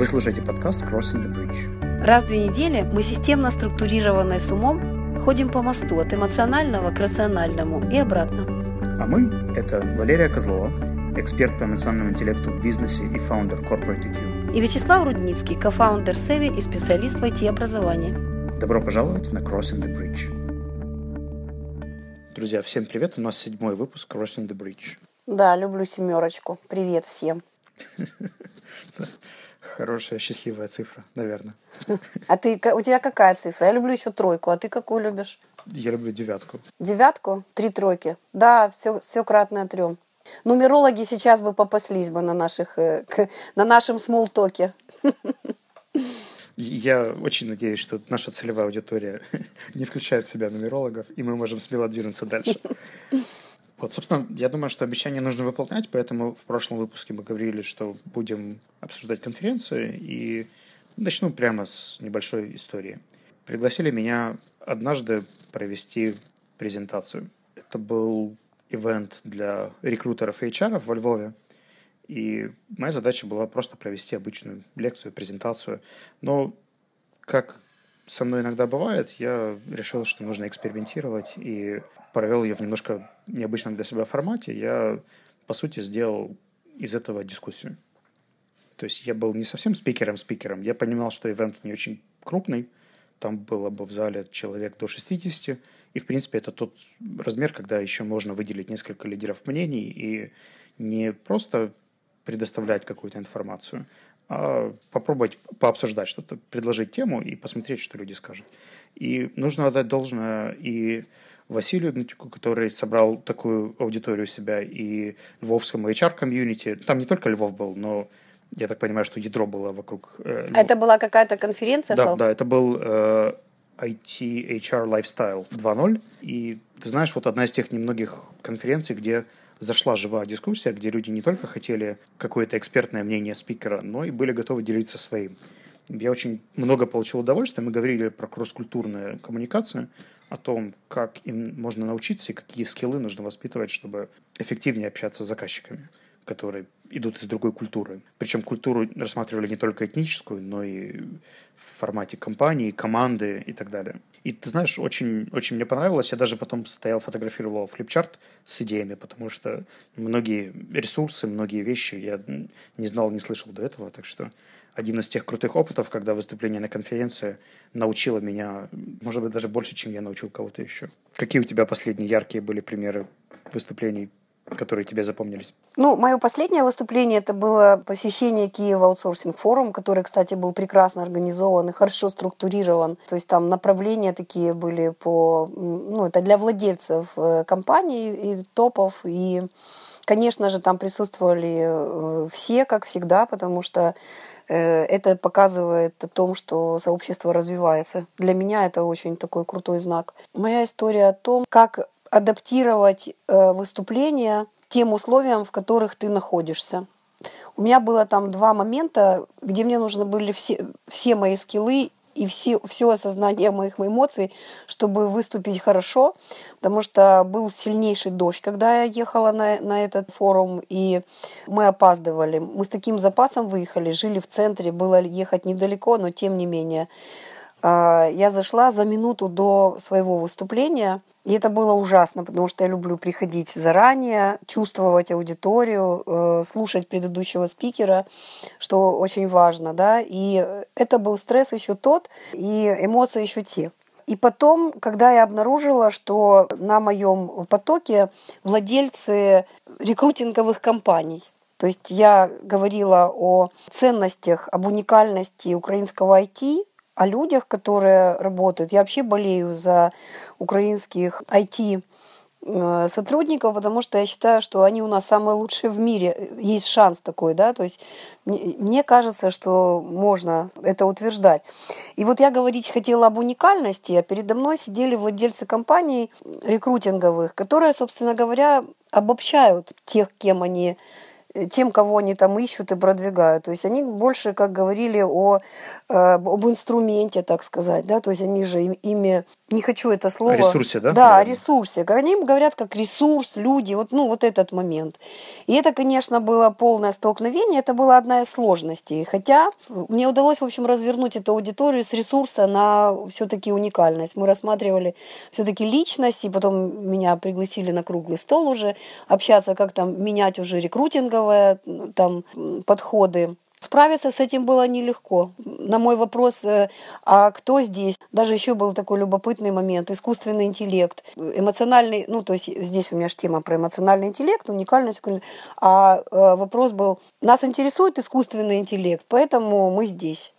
Вы слушаете подкаст Crossing the Bridge. Раз в две недели мы системно структурированные с умом ходим по мосту от эмоционального к рациональному и обратно. А мы – это Валерия Козлова, эксперт по эмоциональному интеллекту в бизнесе и фаундер Corporate EQ. И Вячеслав Рудницкий, кофаундер Севи и специалист в IT-образовании. Добро пожаловать на Crossing the Bridge. Друзья, всем привет! У нас седьмой выпуск Crossing the Bridge. Да, люблю семерочку. Привет всем. Хорошая, счастливая цифра, наверное. А ты, у тебя какая цифра? Я люблю еще тройку, а ты какую любишь? Я люблю девятку. Девятку? Три тройки. Да, все, все кратное трем. Нумерологи сейчас бы попаслись бы на, наших, э, на нашем смолтоке. Я очень надеюсь, что наша целевая аудитория не включает в себя нумерологов, и мы можем смело двинуться дальше. Вот, собственно, я думаю, что обещания нужно выполнять, поэтому в прошлом выпуске мы говорили, что будем обсуждать конференции, и начну прямо с небольшой истории. Пригласили меня однажды провести презентацию. Это был ивент для рекрутеров и HR во Львове, и моя задача была просто провести обычную лекцию, презентацию. Но, как со мной иногда бывает, я решил, что нужно экспериментировать и провел ее в немножко необычном для себя формате. Я, по сути, сделал из этого дискуссию. То есть я был не совсем спикером-спикером. Я понимал, что ивент не очень крупный. Там было бы в зале человек до 60. И, в принципе, это тот размер, когда еще можно выделить несколько лидеров мнений и не просто предоставлять какую-то информацию, а попробовать пообсуждать что-то, предложить тему и посмотреть, что люди скажут. И нужно отдать должное и Василию Гнатюку, который собрал такую аудиторию у себя, и львовскому HR-комьюнити. Там не только Львов был, но я так понимаю, что ядро было вокруг... Э, это была какая-то конференция? Да, да, это был э, IT HR Lifestyle 2.0. И ты знаешь, вот одна из тех немногих конференций, где зашла живая дискуссия, где люди не только хотели какое-то экспертное мнение спикера, но и были готовы делиться своим. Я очень много получил удовольствия. Мы говорили про кросс-культурную коммуникацию, о том, как им можно научиться и какие скиллы нужно воспитывать, чтобы эффективнее общаться с заказчиками, которые идут из другой культуры. Причем культуру рассматривали не только этническую, но и в формате компании, команды и так далее. И ты знаешь, очень, очень мне понравилось. Я даже потом стоял, фотографировал флипчарт с идеями, потому что многие ресурсы, многие вещи я не знал, не слышал до этого. Так что один из тех крутых опытов, когда выступление на конференции научило меня, может быть, даже больше, чем я научил кого-то еще. Какие у тебя последние яркие были примеры выступлений которые тебе запомнились? Ну, мое последнее выступление это было посещение Киева аутсорсинг форум, который, кстати, был прекрасно организован и хорошо структурирован. То есть там направления такие были по, ну, это для владельцев э, компаний и топов и Конечно же, там присутствовали э, все, как всегда, потому что это показывает о том, что сообщество развивается. Для меня это очень такой крутой знак. Моя история о том, как адаптировать э, выступление тем условиям, в которых ты находишься. У меня было там два момента, где мне нужны были все, все мои скиллы и все, все осознание моих эмоций, чтобы выступить хорошо, потому что был сильнейший дождь, когда я ехала на, на этот форум, и мы опаздывали. Мы с таким запасом выехали, жили в центре, было ехать недалеко, но тем не менее. А, я зашла за минуту до своего выступления, и это было ужасно, потому что я люблю приходить заранее, чувствовать аудиторию, э, слушать предыдущего спикера, что очень важно, да. И это был стресс еще тот, и эмоции еще те. И потом, когда я обнаружила, что на моем потоке владельцы рекрутинговых компаний, то есть я говорила о ценностях, об уникальности украинского IT, о людях, которые работают. Я вообще болею за украинских IT э, сотрудников, потому что я считаю, что они у нас самые лучшие в мире. Есть шанс такой, да, то есть мне кажется, что можно это утверждать. И вот я говорить хотела об уникальности, а передо мной сидели владельцы компаний рекрутинговых, которые, собственно говоря, обобщают тех, кем они тем, кого они там ищут и продвигают. То есть они больше, как говорили, о, э, об инструменте, так сказать. Да? То есть они же ими не хочу это слово. О ресурсе, да? Да, наверное? о ресурсе. Они говорят как ресурс, люди, вот, ну, вот этот момент. И это, конечно, было полное столкновение, это была одна из сложностей. Хотя мне удалось, в общем, развернуть эту аудиторию с ресурса на все-таки уникальность. Мы рассматривали все-таки личность, и потом меня пригласили на круглый стол уже общаться, как там менять уже рекрутинговые там подходы. Справиться с этим было нелегко. На мой вопрос, э, а кто здесь? Даже еще был такой любопытный момент. Искусственный интеллект, эмоциональный, ну то есть здесь у меня же тема про эмоциональный интеллект, уникальность. А э, вопрос был, нас интересует искусственный интеллект, поэтому мы здесь.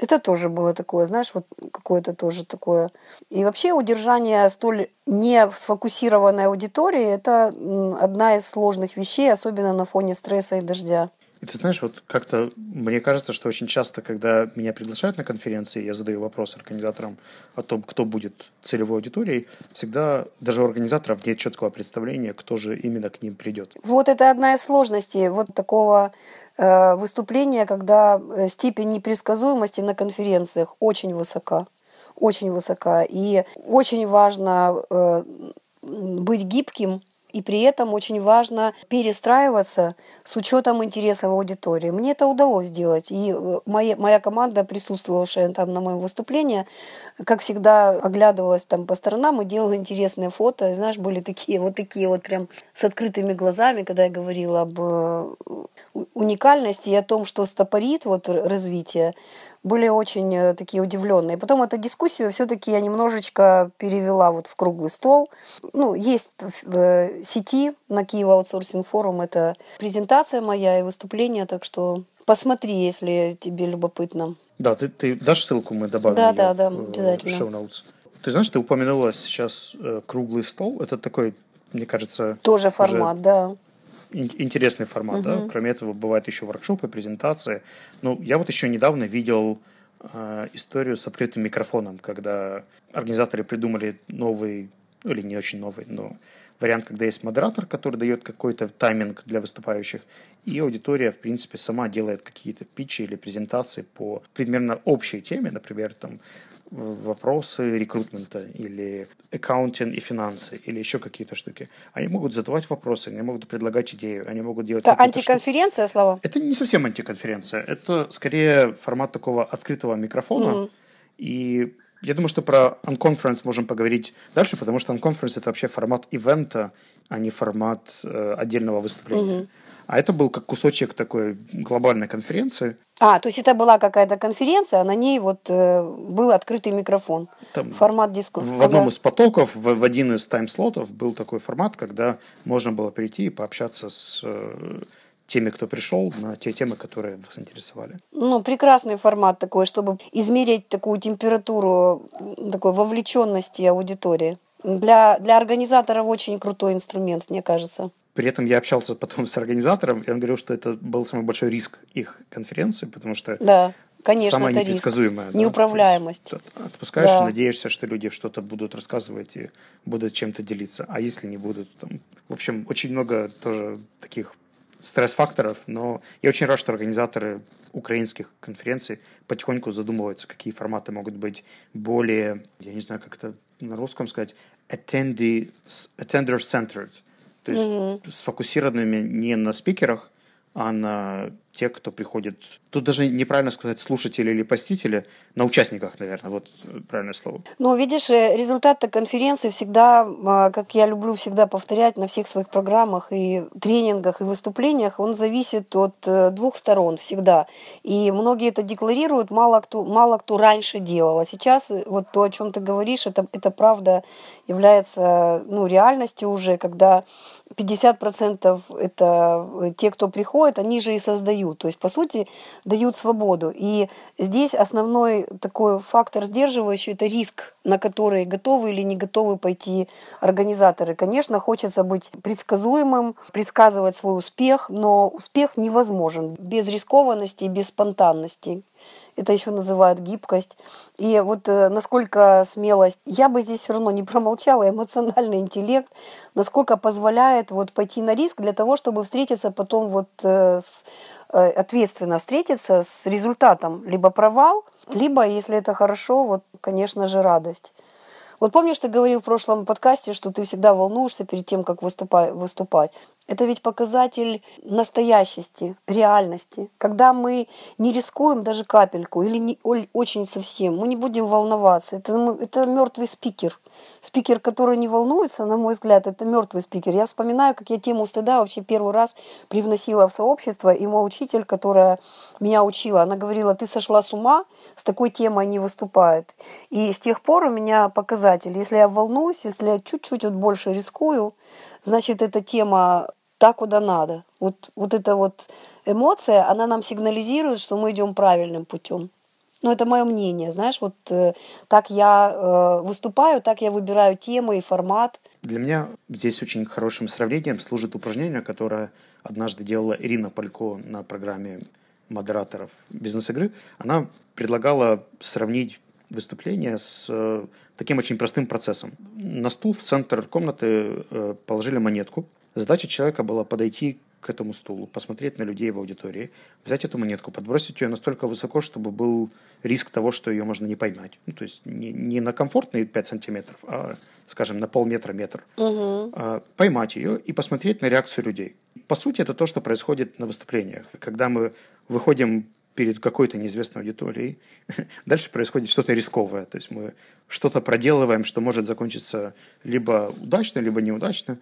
Это тоже было такое, знаешь, вот какое-то тоже такое. И вообще удержание столь не сфокусированной аудитории – это одна из сложных вещей, особенно на фоне стресса и дождя. И ты знаешь, вот как-то мне кажется, что очень часто, когда меня приглашают на конференции, я задаю вопрос организаторам о том, кто будет целевой аудиторией, всегда даже у организаторов нет четкого представления, кто же именно к ним придет. Вот это одна из сложностей вот такого э, выступления, когда э, степень непредсказуемости на конференциях очень высока. Очень высока. И очень важно э, быть гибким и при этом очень важно перестраиваться с учетом интересов аудитории. Мне это удалось сделать. И э, моя, моя команда, присутствовавшая там на моем выступлении, как всегда оглядывалась там по сторонам и делала интересные фото. Знаешь, были такие вот такие вот прям с открытыми глазами, когда я говорила об э, уникальности и о том, что стопорит вот развитие были очень э, такие удивленные. Потом эту дискуссию все-таки я немножечко перевела вот в круглый стол. Ну, есть в э, сети на Киева аутсорсинг форум это презентация моя и выступление, так что посмотри, если тебе любопытно. Да, ты, ты дашь ссылку, мы добавим да, ее да, да, в обязательно. шоу notes. Ты знаешь, ты упомянула сейчас э, круглый стол. Это такой, мне кажется... Тоже формат, да интересный формат, угу. да. Кроме этого, бывают еще воркшопы, презентации. Ну, я вот еще недавно видел э, историю с открытым микрофоном, когда организаторы придумали новый, ну, или не очень новый, но вариант, когда есть модератор, который дает какой-то тайминг для выступающих, и аудитория, в принципе, сама делает какие-то питчи или презентации по примерно общей теме, например, там вопросы рекрутмента или аккаунтинг и финансы или еще какие-то штуки. Они могут задавать вопросы, они могут предлагать идею, они могут делать... Это антиконференция, штуки. слова? Это не совсем антиконференция, это скорее формат такого открытого микрофона. Угу. И я думаю, что про Unconference можем поговорить дальше, потому что Unconference это вообще формат ивента, а не формат э, отдельного выступления. Угу. А это был как кусочек такой глобальной конференции. А, то есть это была какая-то конференция, а на ней вот э, был открытый микрофон. Там формат дискуссии. В одном из потоков, в, в один из тайм-слотов был такой формат, когда можно было прийти и пообщаться с э, теми, кто пришел, на те темы, которые вас интересовали. Ну, прекрасный формат такой, чтобы измерить такую температуру такой вовлеченности аудитории. Для, для организаторов очень крутой инструмент, мне кажется. При этом я общался потом с организатором, и он говорил, что это был самый большой риск их конференции, потому что да, конечно, самая непредсказуемая. Риск. Да, Неуправляемость. Есть, отпускаешь да. и надеешься, что люди что-то будут рассказывать и будут чем-то делиться. А если не будут, там... В общем, очень много тоже таких стресс-факторов, но я очень рад, что организаторы украинских конференций потихоньку задумываются, какие форматы могут быть более, я не знаю, как это на русском сказать, attender-centered то есть mm-hmm. сфокусированными не на спикерах, а на тех, кто приходит. Тут даже неправильно сказать слушатели или посетители, на участниках, наверное, вот правильное слово. Ну, видишь, э, результат конференции всегда, а, как я люблю всегда повторять на всех своих программах и тренингах и выступлениях, он зависит от э, двух сторон всегда. И многие это декларируют, мало кто, мало кто раньше делал. А сейчас э, вот то, о чем ты говоришь, это, это правда является ну, реальностью уже, когда 50% это те, кто приходит, они же и создают. То есть, по сути, дают свободу. И здесь основной такой фактор сдерживающий – это риск, на который готовы или не готовы пойти организаторы. Конечно, хочется быть предсказуемым, предсказывать свой успех, но успех невозможен без рискованности, без спонтанности это еще называют гибкость. И вот э, насколько смелость, я бы здесь все равно не промолчала, эмоциональный интеллект, насколько позволяет вот пойти на риск для того, чтобы встретиться потом вот э, с, ответственно встретиться с результатом, либо провал, либо, если это хорошо, вот, конечно же, радость. Вот помнишь, ты говорил в прошлом подкасте, что ты всегда волнуешься перед тем, как выступать. выступать. Это ведь показатель настоящести, реальности. Когда мы не рискуем даже капельку или не, очень совсем, мы не будем волноваться. Это, это мертвый спикер. Спикер, который не волнуется, на мой взгляд, это мертвый спикер. Я вспоминаю, как я тему стыда вообще первый раз привносила в сообщество, и мой учитель, которая меня учила, она говорила, ты сошла с ума, с такой темой не выступает. И с тех пор у меня показатель, если я волнуюсь, если я чуть-чуть вот больше рискую, значит, эта тема так, куда надо. Вот, вот эта вот эмоция, она нам сигнализирует, что мы идем правильным путем. Ну, это мое мнение, знаешь, вот э, так я э, выступаю, так я выбираю темы и формат. Для меня здесь очень хорошим сравнением служит упражнение, которое однажды делала Ирина Палько на программе модераторов бизнес-игры. Она предлагала сравнить выступление с э, таким очень простым процессом. На стул в центр комнаты э, положили монетку – Задача человека была подойти к этому стулу, посмотреть на людей в аудитории, взять эту монетку, подбросить ее настолько высоко, чтобы был риск того, что ее можно не поймать. Ну, то есть не, не на комфортные 5 сантиметров, а, скажем, на полметра, метр. Угу. А, поймать ее и посмотреть на реакцию людей. По сути, это то, что происходит на выступлениях. Когда мы выходим перед какой-то неизвестной аудиторией, дальше происходит что-то рисковое. То есть мы что-то проделываем, что может закончиться либо удачно, либо неудачно.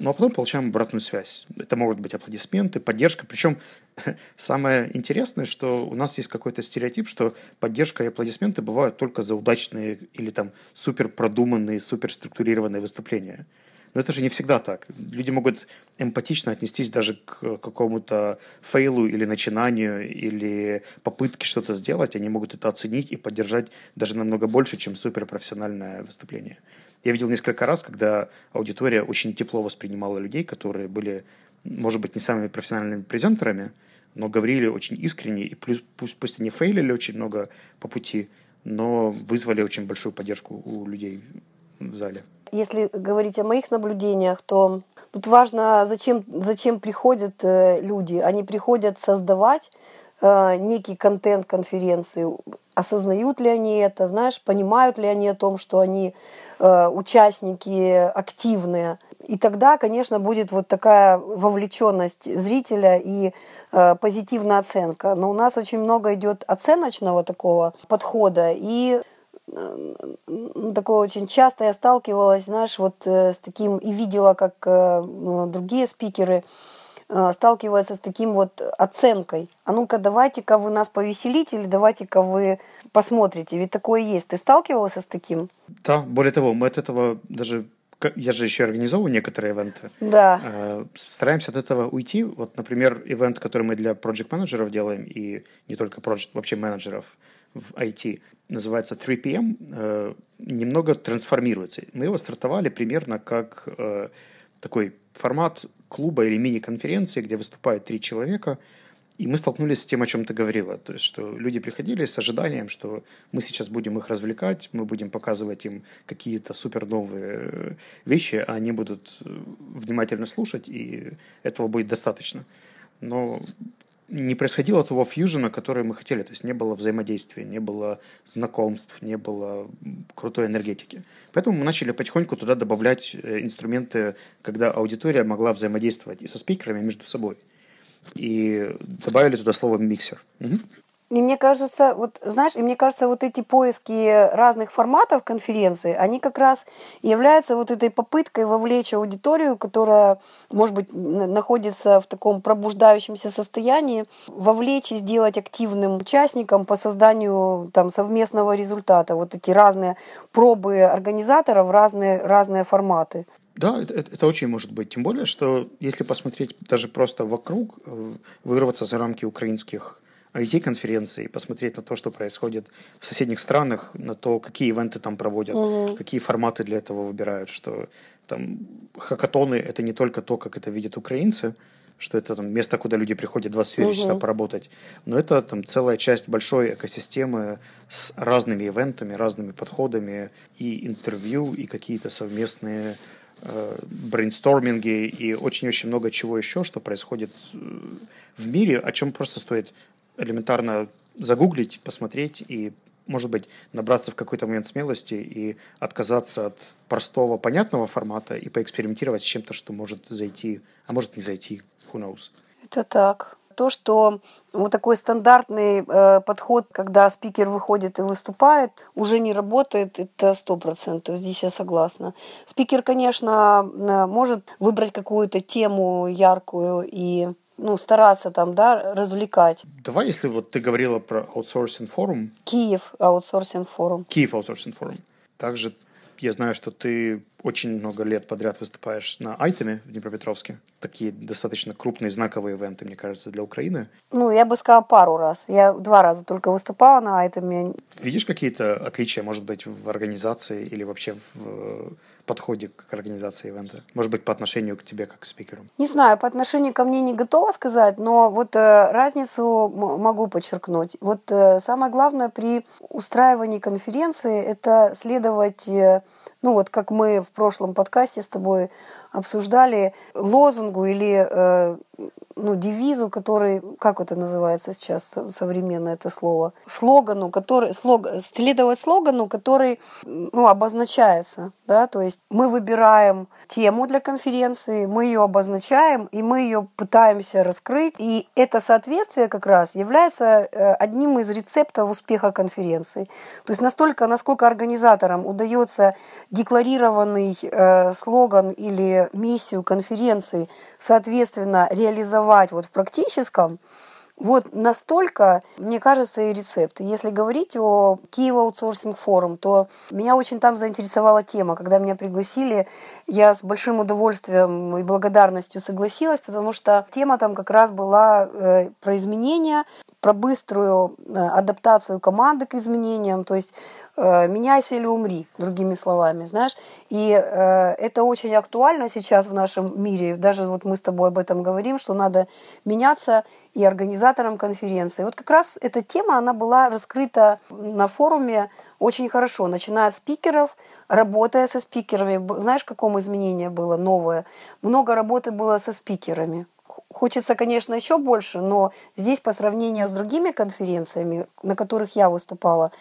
Ну а потом получаем обратную связь. Это могут быть аплодисменты, поддержка. Причем самое интересное, что у нас есть какой-то стереотип, что поддержка и аплодисменты бывают только за удачные или там супер продуманные, супер структурированные выступления. Но это же не всегда так. Люди могут эмпатично отнестись даже к какому-то фейлу или начинанию, или попытке что-то сделать. Они могут это оценить и поддержать даже намного больше, чем суперпрофессиональное выступление. Я видел несколько раз, когда аудитория очень тепло воспринимала людей, которые были, может быть, не самыми профессиональными презентерами, но говорили очень искренне, и плюс, пусть, пусть они фейлили очень много по пути, но вызвали очень большую поддержку у людей в зале. Если говорить о моих наблюдениях, то тут важно, зачем, зачем приходят э, люди. Они приходят создавать э, некий контент конференции, осознают ли они это, знаешь, понимают ли они о том, что они Э, участники активные. И тогда, конечно, будет вот такая вовлеченность зрителя и позитивная оценка. Но у нас очень много идет оценочного такого подхода и такое очень часто я сталкивалась, знаешь, вот с таким и видела, как другие спикеры сталкиваются с таким вот оценкой. А ну-ка, давайте-ка вы нас повеселите или давайте-ка вы посмотрите. Ведь такое есть. Ты сталкивался с таким? Да, более того, мы от этого даже я же еще организовываю некоторые ивенты. Да. Э, стараемся от этого уйти. Вот, например, ивент, который мы для проект менеджеров делаем, и не только проект, вообще менеджеров в IT, называется 3 PM, э, немного трансформируется. Мы его стартовали примерно как э, такой формат клуба или мини-конференции, где выступают три человека – и мы столкнулись с тем, о чем ты говорила. То есть, что люди приходили с ожиданием, что мы сейчас будем их развлекать, мы будем показывать им какие-то супер новые э, вещи, а они будут э, внимательно слушать, и этого будет достаточно. Но не происходило того фьюжена, который мы хотели. То есть не было взаимодействия, не было знакомств, не было крутой энергетики. Поэтому мы начали потихоньку туда добавлять э, инструменты, когда аудитория могла взаимодействовать и со спикерами, и между собой и добавили туда слово миксер. Угу. И мне кажется, вот знаешь, и мне кажется, вот эти поиски разных форматов конференции, они как раз являются вот этой попыткой вовлечь аудиторию, которая, может быть, находится в таком пробуждающемся состоянии, вовлечь и сделать активным участником по созданию там совместного результата. Вот эти разные пробы организаторов, разные, разные форматы. Да, это, это очень может быть. Тем более, что если посмотреть даже просто вокруг, э, вырваться за рамки украинских IT-конференций, посмотреть на то, что происходит в соседних странах, на то, какие ивенты там проводят, угу. какие форматы для этого выбирают, что там хакатоны — это не только то, как это видят украинцы, что это там место, куда люди приходят 24 угу. часа поработать, но это там целая часть большой экосистемы с разными ивентами, разными подходами и интервью, и какие-то совместные Э, брейнсторминги и очень-очень много чего еще, что происходит э, в мире, о чем просто стоит элементарно загуглить, посмотреть и может быть, набраться в какой-то момент смелости и отказаться от простого, понятного формата и поэкспериментировать с чем-то, что может зайти, а может не зайти. Who knows? Это так. То, что вот такой стандартный э, подход, когда спикер выходит и выступает, уже не работает, это сто процентов. Здесь я согласна. Спикер, конечно, э, может выбрать какую-то тему яркую и ну, стараться там, да, развлекать. Давай, если вот ты говорила про аутсорсинг форум. Киев аутсорсинг форум. Киев аутсорсинг форум. Также я знаю, что ты очень много лет подряд выступаешь на iTEM е в Днепропетровске. Такие достаточно крупные знаковые ивенты, мне кажется, для Украины. Ну, я бы сказала пару раз. Я два раза только выступала на Айтеме. Видишь какие-то отличия, может быть, в организации или вообще в подходе к организации ивента? Может быть, по отношению к тебе как к спикеру? Не знаю, по отношению ко мне не готова сказать, но вот э, разницу могу подчеркнуть. Вот э, самое главное при устраивании конференции – это следовать, э, ну вот как мы в прошлом подкасте с тобой обсуждали, лозунгу или э, ну, девизу, который, как это называется сейчас современное это слово, слогану, который, слог, следовать слогану, который ну, обозначается, да, то есть мы выбираем тему для конференции, мы ее обозначаем, и мы ее пытаемся раскрыть, и это соответствие как раз является э, одним из рецептов успеха конференции. То есть настолько, насколько организаторам удается декларированный э, слоган или миссию конференции, соответственно, реализовать вот в практическом, вот настолько, мне кажется, и рецепт. Если говорить о Киев аутсорсинг форум, то меня очень там заинтересовала тема. Когда меня пригласили, я с большим удовольствием и благодарностью согласилась, потому что тема там как раз была э, про изменения, про быструю э, адаптацию команды к изменениям. То есть Э, меняйся или умри, другими словами, знаешь. И э, это очень актуально сейчас в нашем мире. Даже вот мы с тобой об этом говорим, что надо меняться и организаторам конференции. Вот как раз эта тема, она была раскрыта на форуме очень хорошо, начиная от спикеров, работая со спикерами. Знаешь, каком изменение было новое? Много работы было со спикерами. Хочется, конечно, еще больше, но здесь по сравнению с другими конференциями, на которых я выступала,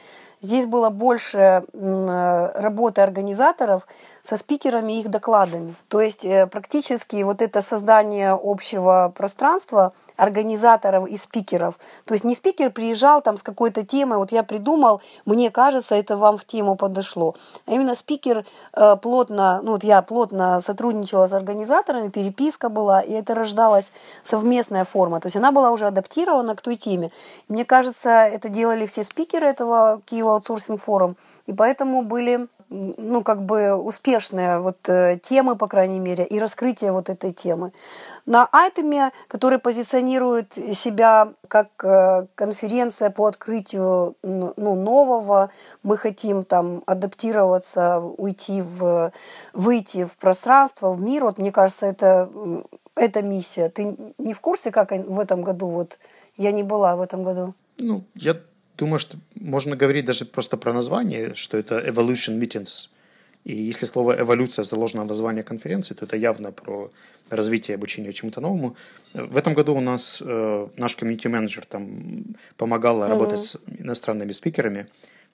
Здесь было больше э, работы организаторов со спикерами и их докладами. То есть э, практически вот это создание общего пространства организаторов и спикеров. То есть не спикер приезжал там с какой-то темой, вот я придумал, мне кажется, это вам в тему подошло. А именно спикер э, плотно, ну вот я плотно сотрудничала с организаторами, переписка была, и это рождалась совместная форма. То есть она была уже адаптирована к той теме. Мне кажется, это делали все спикеры этого Киева аутсорсинг форум, и поэтому были ну, как бы успешные вот э, темы, по крайней мере, и раскрытие вот этой темы. На Айтеме, который позиционирует себя как э, конференция по открытию ну, нового, мы хотим там адаптироваться, уйти в, выйти в пространство, в мир. Вот мне кажется, это, это миссия. Ты не в курсе, как в этом году? Вот я не была в этом году. Ну, я думаю, что можно говорить даже просто про название, что это Evolution Meetings. И если слово «эволюция» заложено в название конференции, то это явно про развитие обучения чему-то новому. В этом году у нас э, наш комьюнити-менеджер там помогала mm-hmm. работать с иностранными спикерами,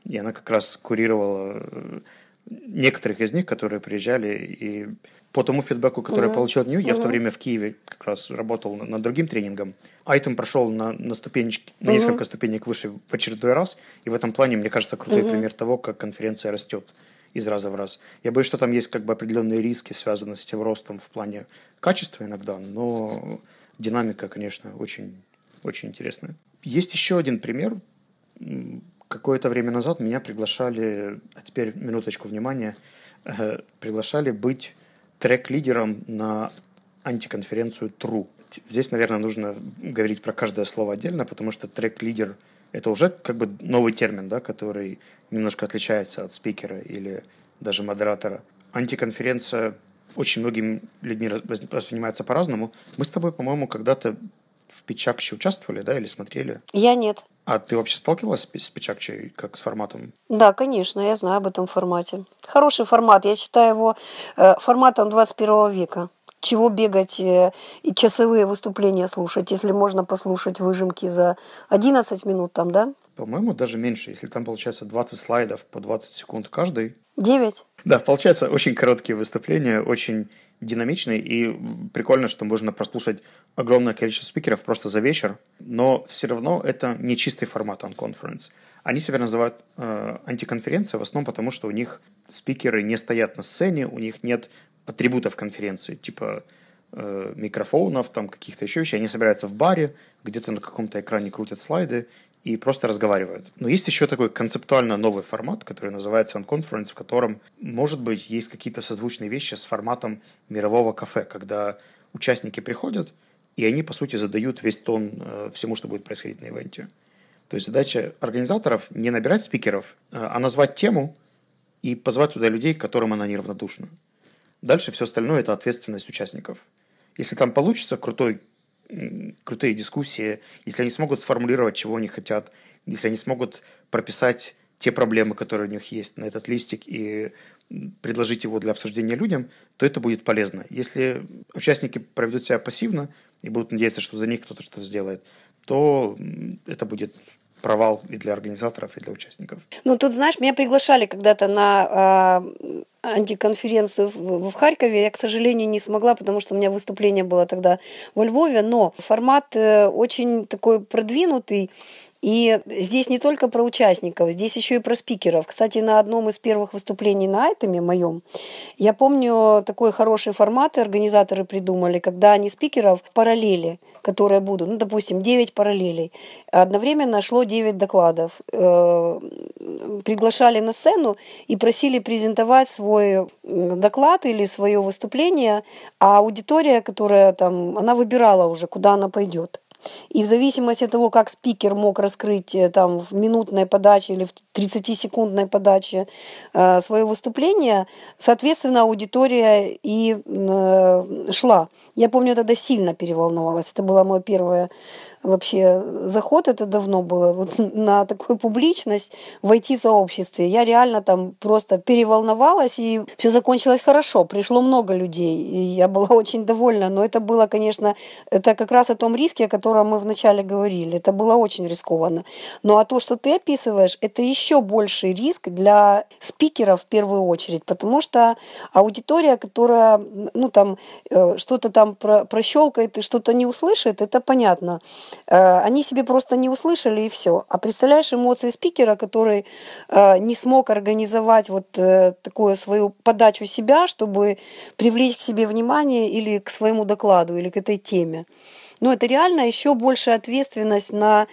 и она как раз курировала э, некоторых из них, которые приезжали, и по тому фидбэку, который mm-hmm. я получил от нее, mm-hmm. я в то время в Киеве как раз работал над другим тренингом. Айтем прошел на, на ступенечки, на mm-hmm. несколько ступенек выше в очередной раз, и в этом плане, мне кажется, крутой mm-hmm. пример того, как конференция растет из раза в раз. Я боюсь, что там есть как бы определенные риски, связанные с этим ростом в плане качества иногда, но динамика, конечно, очень, очень интересная. Есть еще один пример. Какое-то время назад меня приглашали, а теперь минуточку внимания, э, приглашали быть трек-лидером на антиконференцию True. Здесь, наверное, нужно говорить про каждое слово отдельно, потому что трек-лидер — это уже как бы новый термин, да, который немножко отличается от спикера или даже модератора. Антиконференция очень многими людьми воспринимается по-разному. Мы с тобой, по-моему, когда-то в Печакче участвовали, да, или смотрели? Я нет. А ты вообще сталкивалась с Печакчей как с форматом? Да, конечно, я знаю об этом формате. Хороший формат, я считаю его э, форматом 21 века. Чего бегать э, и часовые выступления слушать, если можно послушать выжимки за 11 минут там, да? по-моему, даже меньше. Если там получается 20 слайдов по 20 секунд каждый. 9? Да, получается очень короткие выступления, очень динамичные. И прикольно, что можно прослушать огромное количество спикеров просто за вечер. Но все равно это не чистый формат on-conference. Они себя называют э, антиконференцией в основном потому, что у них спикеры не стоят на сцене, у них нет атрибутов конференции, типа э, микрофонов, там каких-то еще вещей. Они собираются в баре, где-то на каком-то экране крутят слайды и просто разговаривают. Но есть еще такой концептуально новый формат, который называется on-conference, в котором, может быть, есть какие-то созвучные вещи с форматом мирового кафе, когда участники приходят, и они, по сути, задают весь тон э, всему, что будет происходить на ивенте. То есть задача организаторов не набирать спикеров, э, а назвать тему и позвать туда людей, которым она неравнодушна. Дальше все остальное – это ответственность участников. Если там получится крутой крутые дискуссии, если они смогут сформулировать, чего они хотят, если они смогут прописать те проблемы, которые у них есть на этот листик и предложить его для обсуждения людям, то это будет полезно. Если участники проведут себя пассивно и будут надеяться, что за них кто-то что-то сделает, то это будет провал и для организаторов, и для участников. Ну, тут, знаешь, меня приглашали когда-то на э, антиконференцию в, в Харькове. Я, к сожалению, не смогла, потому что у меня выступление было тогда во Львове, но формат э, очень такой продвинутый. И здесь не только про участников, здесь еще и про спикеров. Кстати, на одном из первых выступлений на Айтеме моем, я помню такой хороший формат организаторы придумали, когда они спикеров параллели которые будут, ну, допустим, 9 параллелей. Одновременно шло 9 докладов. Э, приглашали на сцену и просили презентовать свой доклад или свое выступление, а аудитория, которая там, она выбирала уже, куда она пойдет. И в зависимости от того, как спикер мог раскрыть э, там в минутной подаче или в 30-секундной подаче э, свое выступление, соответственно, аудитория и э, шла. Я помню, тогда сильно переволновалась. Это было мое первое вообще заход, это давно было, вот на такую публичность в сообществе. Я реально там просто переволновалась, и все закончилось хорошо. Пришло много людей, и я была очень довольна. Но это было, конечно, это как раз о том риске, о котором мы вначале говорили. Это было очень рискованно. Ну а то, что ты описываешь, это еще больший риск для спикера в первую очередь, потому что аудитория, которая, ну там, э, что-то там про прощелкает и что-то не услышит, это понятно. Э, они себе просто не услышали и все. А представляешь эмоции спикера, который э, не смог организовать вот э, такую свою подачу себя, чтобы привлечь к себе внимание или к своему докладу, или к этой теме. Но это реально еще большая ответственность на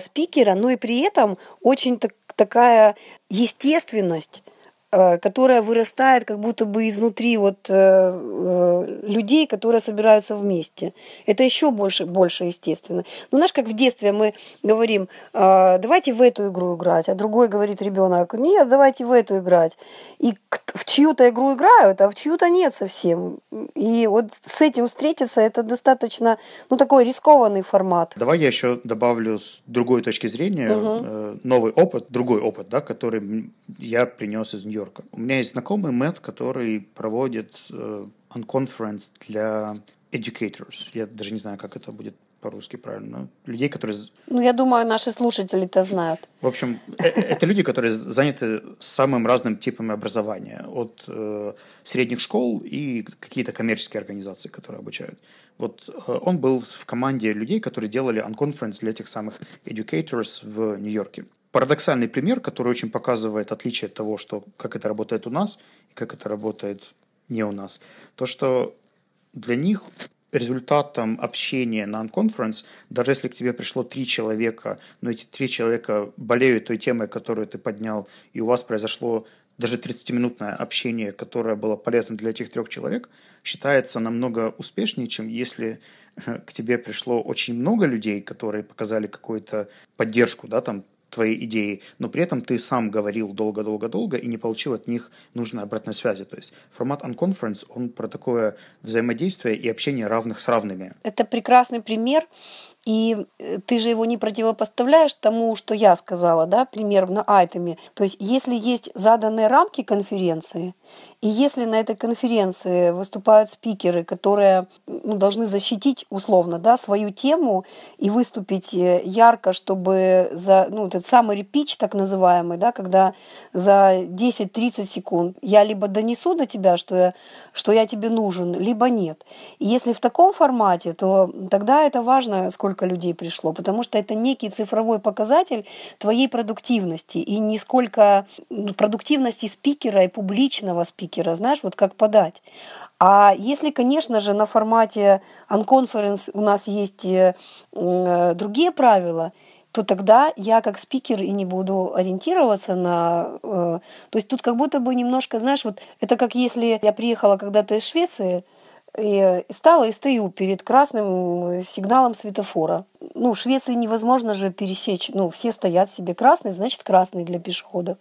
спикера, но и при этом очень так, такая естественность которая вырастает как будто бы изнутри вот э, э, людей, которые собираются вместе. Это еще больше, больше естественно. Ну, знаешь, как в детстве мы говорим, э, давайте в эту игру играть, а другой говорит ребенок, нет, давайте в эту играть. И в чью-то игру играют, а в чью-то нет совсем. И вот с этим встретиться, это достаточно, ну, такой рискованный формат. Давай я еще добавлю с другой точки зрения угу. новый опыт, другой опыт, да, который я принес из нее Нью-Йорка. У меня есть знакомый Мэтт, который проводит э, unconference для educators. Я даже не знаю, как это будет по-русски правильно. Людей, которые... Ну, я думаю, наши слушатели это знают. В общем, э, э, это люди, которые заняты самым разным типами образования. От э, средних школ и какие-то коммерческие организации, которые обучают. Вот э, он был в команде людей, которые делали unconference для этих самых educators в Нью-Йорке парадоксальный пример, который очень показывает отличие от того, что, как это работает у нас и как это работает не у нас. То, что для них результатом общения на unconference, даже если к тебе пришло три человека, но эти три человека болеют той темой, которую ты поднял, и у вас произошло даже 30-минутное общение, которое было полезно для этих трех человек, считается намного успешнее, чем если к тебе пришло очень много людей, которые показали какую-то поддержку, да, там твои идеи, но при этом ты сам говорил долго-долго-долго и не получил от них нужной обратной связи. То есть формат Unconference, он про такое взаимодействие и общение равных с равными. Это прекрасный пример И э, ты же его не противопоставляешь тому, что я сказала, да, пример на айтеме. То есть, если есть заданные рамки конференции, и если на этой конференции выступают спикеры, которые ну, должны защитить условно да, свою тему и выступить э, ярко, чтобы за ну, этот самый репич, так называемый, да, когда за 10-30 секунд я либо донесу до тебя, что я, что я тебе нужен, либо нет. И если в таком формате, то тогда это важно, сколько людей пришло, потому что это некий цифровой показатель твоей продуктивности и не сколько ну, продуктивности спикера и публичного спикера, знаешь, вот как подать. А если, конечно же, на формате unconference у нас есть э, другие правила, то тогда я как спикер и не буду ориентироваться на... Э, то есть тут как будто бы немножко, знаешь, вот это как если я приехала когда-то из Швеции, и стала и стою перед красным сигналом светофора. Ну, в Швеции невозможно же пересечь. Ну, все стоят себе красный, значит, красный для пешеходов.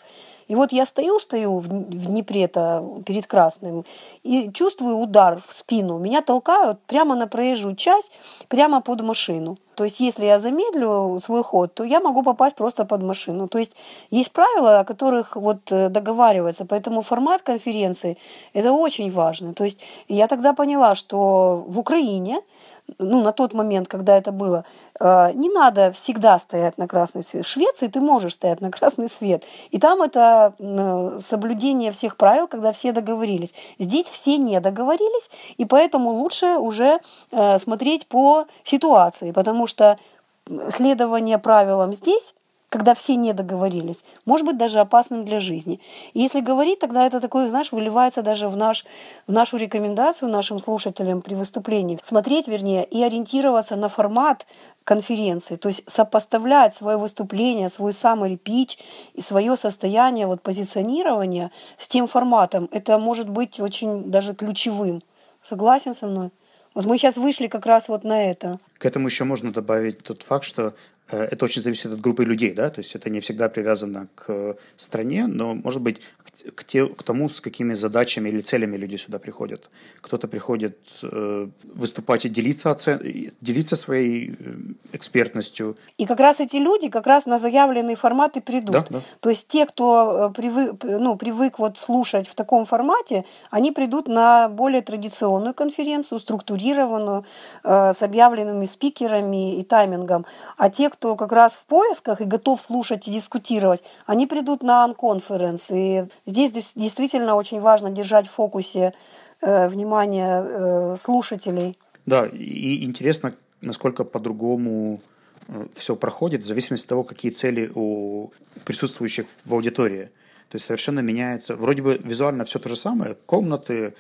И вот я стою, стою в Днепре-то перед Красным и чувствую удар в спину. Меня толкают прямо на проезжую часть, прямо под машину. То есть, если я замедлю свой ход, то я могу попасть просто под машину. То есть, есть правила, о которых вот э, договариваться. Поэтому формат конференции – это очень важно. То есть, я тогда поняла, что в Украине – ну, на тот момент, когда это было, э, не надо всегда стоять на красный свет. В Швеции ты можешь стоять на красный свет. И там это соблюдение всех правил, когда все договорились. Здесь все не договорились, и поэтому лучше уже э, смотреть по ситуации, потому что следование правилам здесь когда все не договорились, может быть даже опасным для жизни. И если говорить, тогда это такое, знаешь, выливается даже в, наш, в нашу рекомендацию нашим слушателям при выступлении. Смотреть, вернее, и ориентироваться на формат конференции, то есть сопоставлять свое выступление, свой самый пич и свое состояние вот, позиционирования с тем форматом. Это может быть очень даже ключевым. Согласен со мной? Вот мы сейчас вышли как раз вот на это. К этому еще можно добавить тот факт, что это очень зависит от группы людей, да, то есть это не всегда привязано к стране, но может быть к, те, к тому, с какими задачами или целями люди сюда приходят. Кто-то приходит э, выступать и делиться, оцен... делиться своей э, экспертностью. И как раз эти люди как раз на заявленный формат и придут. Да, да. То есть те, кто э, привык, ну, привык вот слушать в таком формате, они придут на более традиционную конференцию, структурированную, э, с объявленными спикерами и таймингом. А те, кто как раз в поисках и готов слушать и дискутировать, они придут на unconference. И здесь действительно очень важно держать в фокусе э, внимание э, слушателей. Да, и интересно, насколько по-другому э, все проходит в зависимости от того, какие цели у присутствующих в аудитории. То есть совершенно меняется. Вроде бы визуально все то же самое. Комнаты,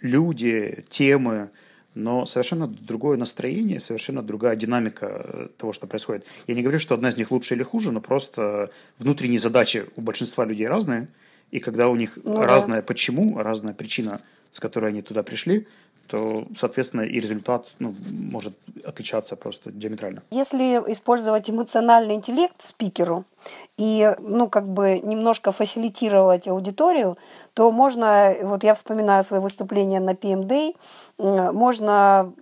люди, темы, но совершенно другое настроение, совершенно другая динамика э, того, что происходит. Я не говорю, что одна из них лучше или хуже, но просто внутренние задачи у большинства людей разные, и когда у них ну, разное да. почему, разная причина, с которой они туда пришли, то, соответственно, и результат ну, может отличаться просто диаметрально. Если использовать эмоциональный интеллект спикеру и, ну, как бы немножко фасилитировать аудиторию, то можно, вот я вспоминаю свое выступление на PM Day, можно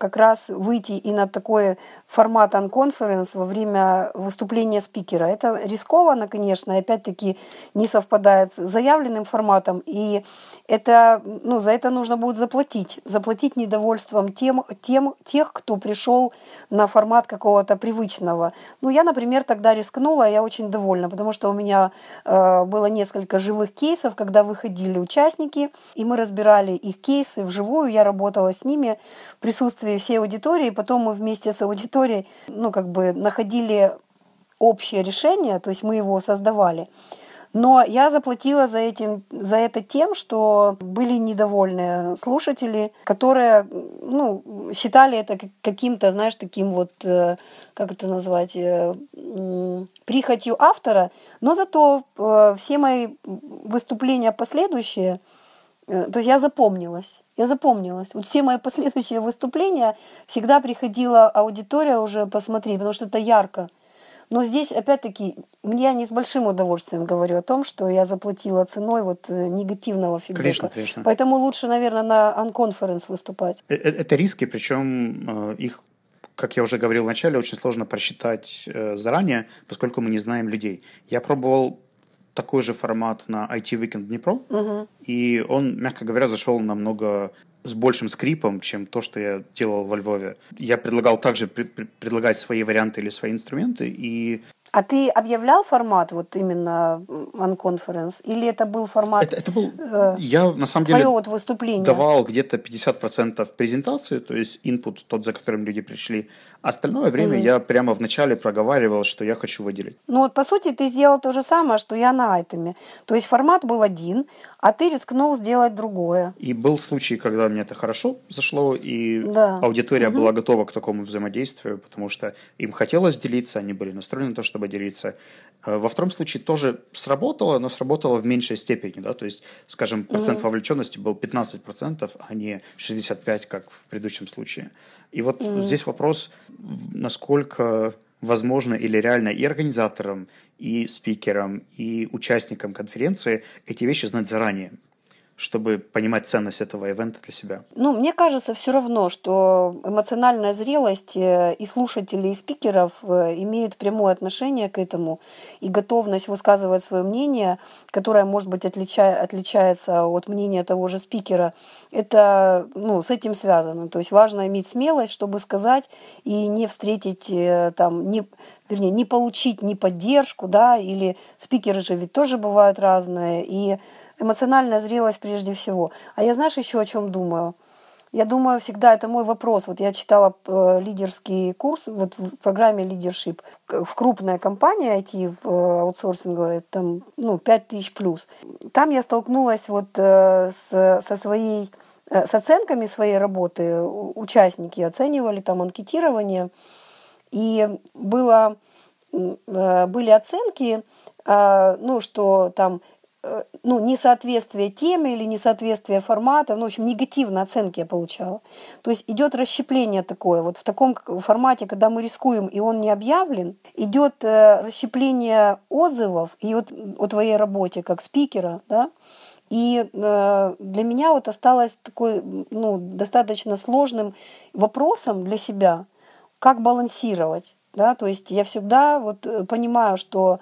как раз выйти и на такой формат unconference во время выступления спикера. Это рискованно, конечно, опять-таки не совпадает с заявленным форматом, и это, ну, за это нужно будет заплатить, заплатить недовольством тем, тем, тех, кто пришел на формат какого-то привычного. Ну, я, например, тогда рискнула, я очень довольна, потому что у меня э, было несколько живых кейсов, когда выходили участники, и мы разбирали их кейсы вживую, я работала с ними в присутствии всей аудитории, потом мы вместе с аудиторией, ну, как бы находили общее решение, то есть мы его создавали. Но я заплатила за, этим, за это тем, что были недовольные слушатели, которые ну, считали это каким-то, знаешь, таким вот, э, как это назвать, э, прихотью автора. Но зато э, все мои выступления последующие, то есть я запомнилась. Я запомнилась. Вот все мои последующие выступления всегда приходила аудитория уже посмотреть, потому что это ярко. Но здесь, опять-таки, я не с большим удовольствием говорю о том, что я заплатила ценой вот э, негативного фидбэка. Конечно, конечно. Поэтому лучше, наверное, на unconference выступать. Э, э, это риски, причем их как я уже говорил в начале, очень сложно просчитать заранее, поскольку мы не знаем людей. Я пробовал такой же формат на IT Weekend Днепро, угу. и он, мягко говоря, зашел намного с большим скрипом, чем то, что я делал во Львове. Я предлагал также при- предлагать свои варианты или свои инструменты, и а ты объявлял формат вот именно OnConference? Или это был формат... Это, это был... Э, я, на самом деле, вот выступление. давал где-то 50% презентации, то есть input тот, за которым люди пришли. Остальное время mm-hmm. я прямо в начале проговаривал, что я хочу выделить. Ну вот, по сути, ты сделал то же самое, что я на айтеме. То есть формат был один, а ты рискнул сделать другое. И был случай, когда мне это хорошо зашло, и да. аудитория угу. была готова к такому взаимодействию, потому что им хотелось делиться, они были настроены на то, чтобы делиться. Э, во втором случае тоже сработало, но сработало в меньшей степени. Да? То есть, скажем, процент угу. вовлеченности был 15%, а не 65%, как в предыдущем случае. И вот угу. здесь вопрос, насколько возможно или реально и организаторам, и спикерам, и участникам конференции эти вещи знать заранее чтобы понимать ценность этого ивента для себя? Ну, мне кажется все равно, что эмоциональная зрелость э, и слушателей, и спикеров э, имеют прямое отношение к этому, и готовность высказывать свое мнение, которое, может быть, отлича... отличается от мнения того же спикера, это ну, с этим связано. То есть важно иметь смелость, чтобы сказать и не встретить э, там, не, вернее, не получить ни поддержку, да, или спикеры же ведь тоже бывают разные, и эмоциональная зрелость прежде всего. А я знаешь еще о чем думаю? Я думаю, всегда это мой вопрос. Вот я читала э, лидерский курс вот в программе Leadership в крупная компания IT в э, аутсорсинговой, там ну, 5 тысяч плюс. Там я столкнулась вот э, с, со своей с оценками своей работы. Участники оценивали там анкетирование. И было, были оценки, ну, что там ну, несоответствие темы или несоответствие формата, ну, в общем, негативные оценки я получала. То есть идет расщепление такое. Вот в таком формате, когда мы рискуем, и он не объявлен, идет э, расщепление отзывов и вот о твоей работе как спикера, да, и э, для меня вот осталось такой, ну, достаточно сложным вопросом для себя, как балансировать, да, то есть я всегда вот понимаю, что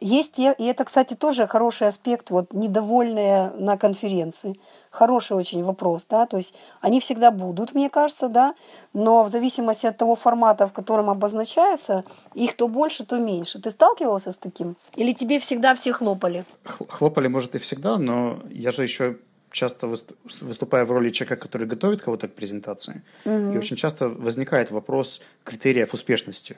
есть, и это, кстати, тоже хороший аспект, вот недовольные на конференции. Хороший очень вопрос, да, то есть они всегда будут, мне кажется, да, но в зависимости от того формата, в котором обозначается, их то больше, то меньше. Ты сталкивался с таким? Или тебе всегда все хлопали? Хлопали, может, и всегда, но я же еще часто выступаю в роли человека, который готовит кого-то к презентации. Угу. И очень часто возникает вопрос критериев успешности.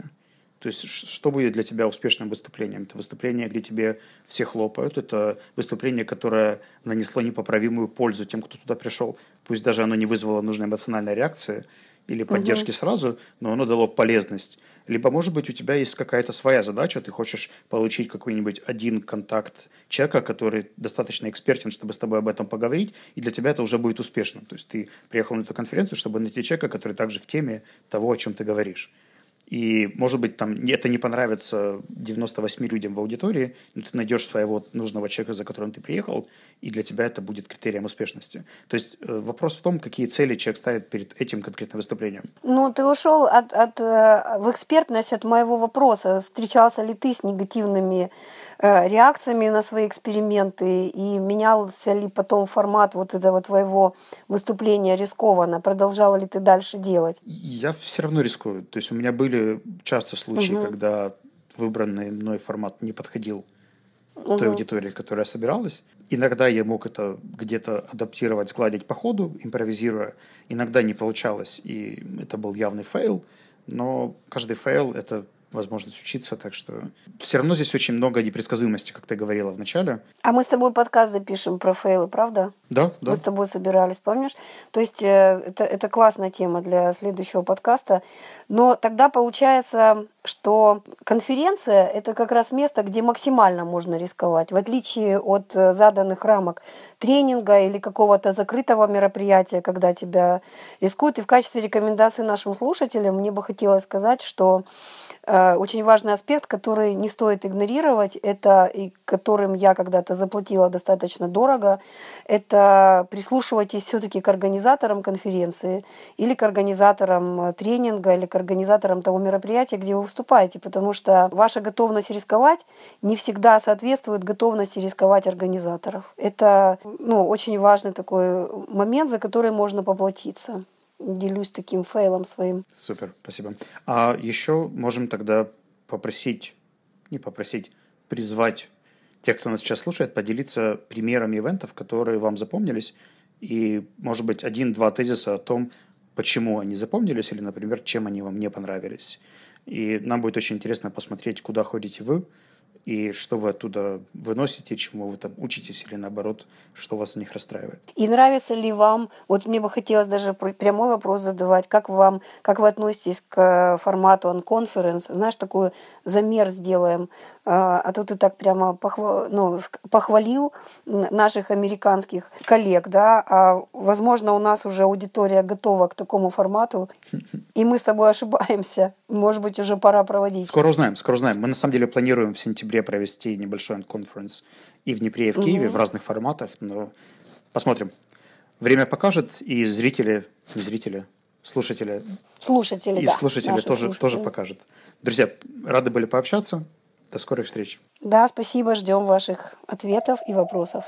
То есть, что будет для тебя успешным выступлением? Это выступление, где тебе все хлопают, это выступление, которое нанесло непоправимую пользу тем, кто туда пришел. Пусть даже оно не вызвало нужной эмоциональной реакции или поддержки угу. сразу, но оно дало полезность. Либо, может быть, у тебя есть какая-то своя задача, ты хочешь получить какой-нибудь один контакт человека, который достаточно экспертен, чтобы с тобой об этом поговорить, и для тебя это уже будет успешно. То есть ты приехал на эту конференцию, чтобы найти человека, который также в теме того, о чем ты говоришь. И, может быть, там это не понравится 98 людям в аудитории, но ты найдешь своего нужного человека, за которым ты приехал, и для тебя это будет критерием успешности. То есть э, вопрос в том, какие цели человек ставит перед этим конкретным выступлением. Ну, ты ушел от, от, э, в экспертность от моего вопроса. Встречался ли ты с негативными реакциями на свои эксперименты и менялся ли потом формат вот этого твоего выступления рискованно? Продолжала ли ты дальше делать? Я все равно рискую. То есть у меня были часто случаи, угу. когда выбранный мной формат не подходил угу. той аудитории, которая собиралась. Иногда я мог это где-то адаптировать, сгладить по ходу, импровизируя. Иногда не получалось, и это был явный fail. Но каждый fail — это возможность учиться, так что все равно здесь очень много непредсказуемости, как ты говорила в начале. А мы с тобой подкаст запишем про фейлы, правда? Да, да. Мы с тобой собирались, помнишь? То есть э, это, это классная тема для следующего подкаста. Но тогда получается, что конференция – это как раз место, где максимально можно рисковать, в отличие от э, заданных рамок тренинга или какого-то закрытого мероприятия, когда тебя рискуют. И в качестве рекомендации нашим слушателям мне бы хотелось сказать, что очень важный аспект, который не стоит игнорировать, это и которым я когда-то заплатила достаточно дорого, это прислушивайтесь все-таки к организаторам конференции или к организаторам э, тренинга или к организаторам того мероприятия, где вы выступаете, потому что ваша готовность рисковать не всегда соответствует готовности рисковать организаторов. Это ну, очень важный такой момент, за который можно поплатиться делюсь таким фейлом своим. Супер, спасибо. А еще можем тогда попросить, не попросить, призвать тех, кто нас сейчас слушает, поделиться примерами ивентов, которые вам запомнились, и, может быть, один-два тезиса о том, почему они запомнились, или, например, чем они вам не понравились. И нам будет очень интересно посмотреть, куда ходите вы, и что вы оттуда выносите, чему вы там учитесь, или наоборот, что вас в них расстраивает. И нравится ли вам, вот мне бы хотелось даже прямой вопрос задавать, как вам, как вы относитесь к формату on conference, знаешь, такой замер сделаем, а, а то ты так прямо похвал, ну, похвалил наших американских коллег, да, а возможно у нас уже аудитория готова к такому формату, и мы с тобой ошибаемся, может быть уже пора проводить. Скоро узнаем, скоро узнаем. Мы на самом деле планируем в сентябре провести небольшой конференц и в Днепре, и в Киеве, угу. в разных форматах, но посмотрим. Время покажет, и зрители, зрители, слушатели. Слушатели, И да, слушатели тоже, слушатели. тоже покажут. Друзья, рады были пообщаться. До скорых встреч. Да, спасибо. Ждем ваших ответов и вопросов.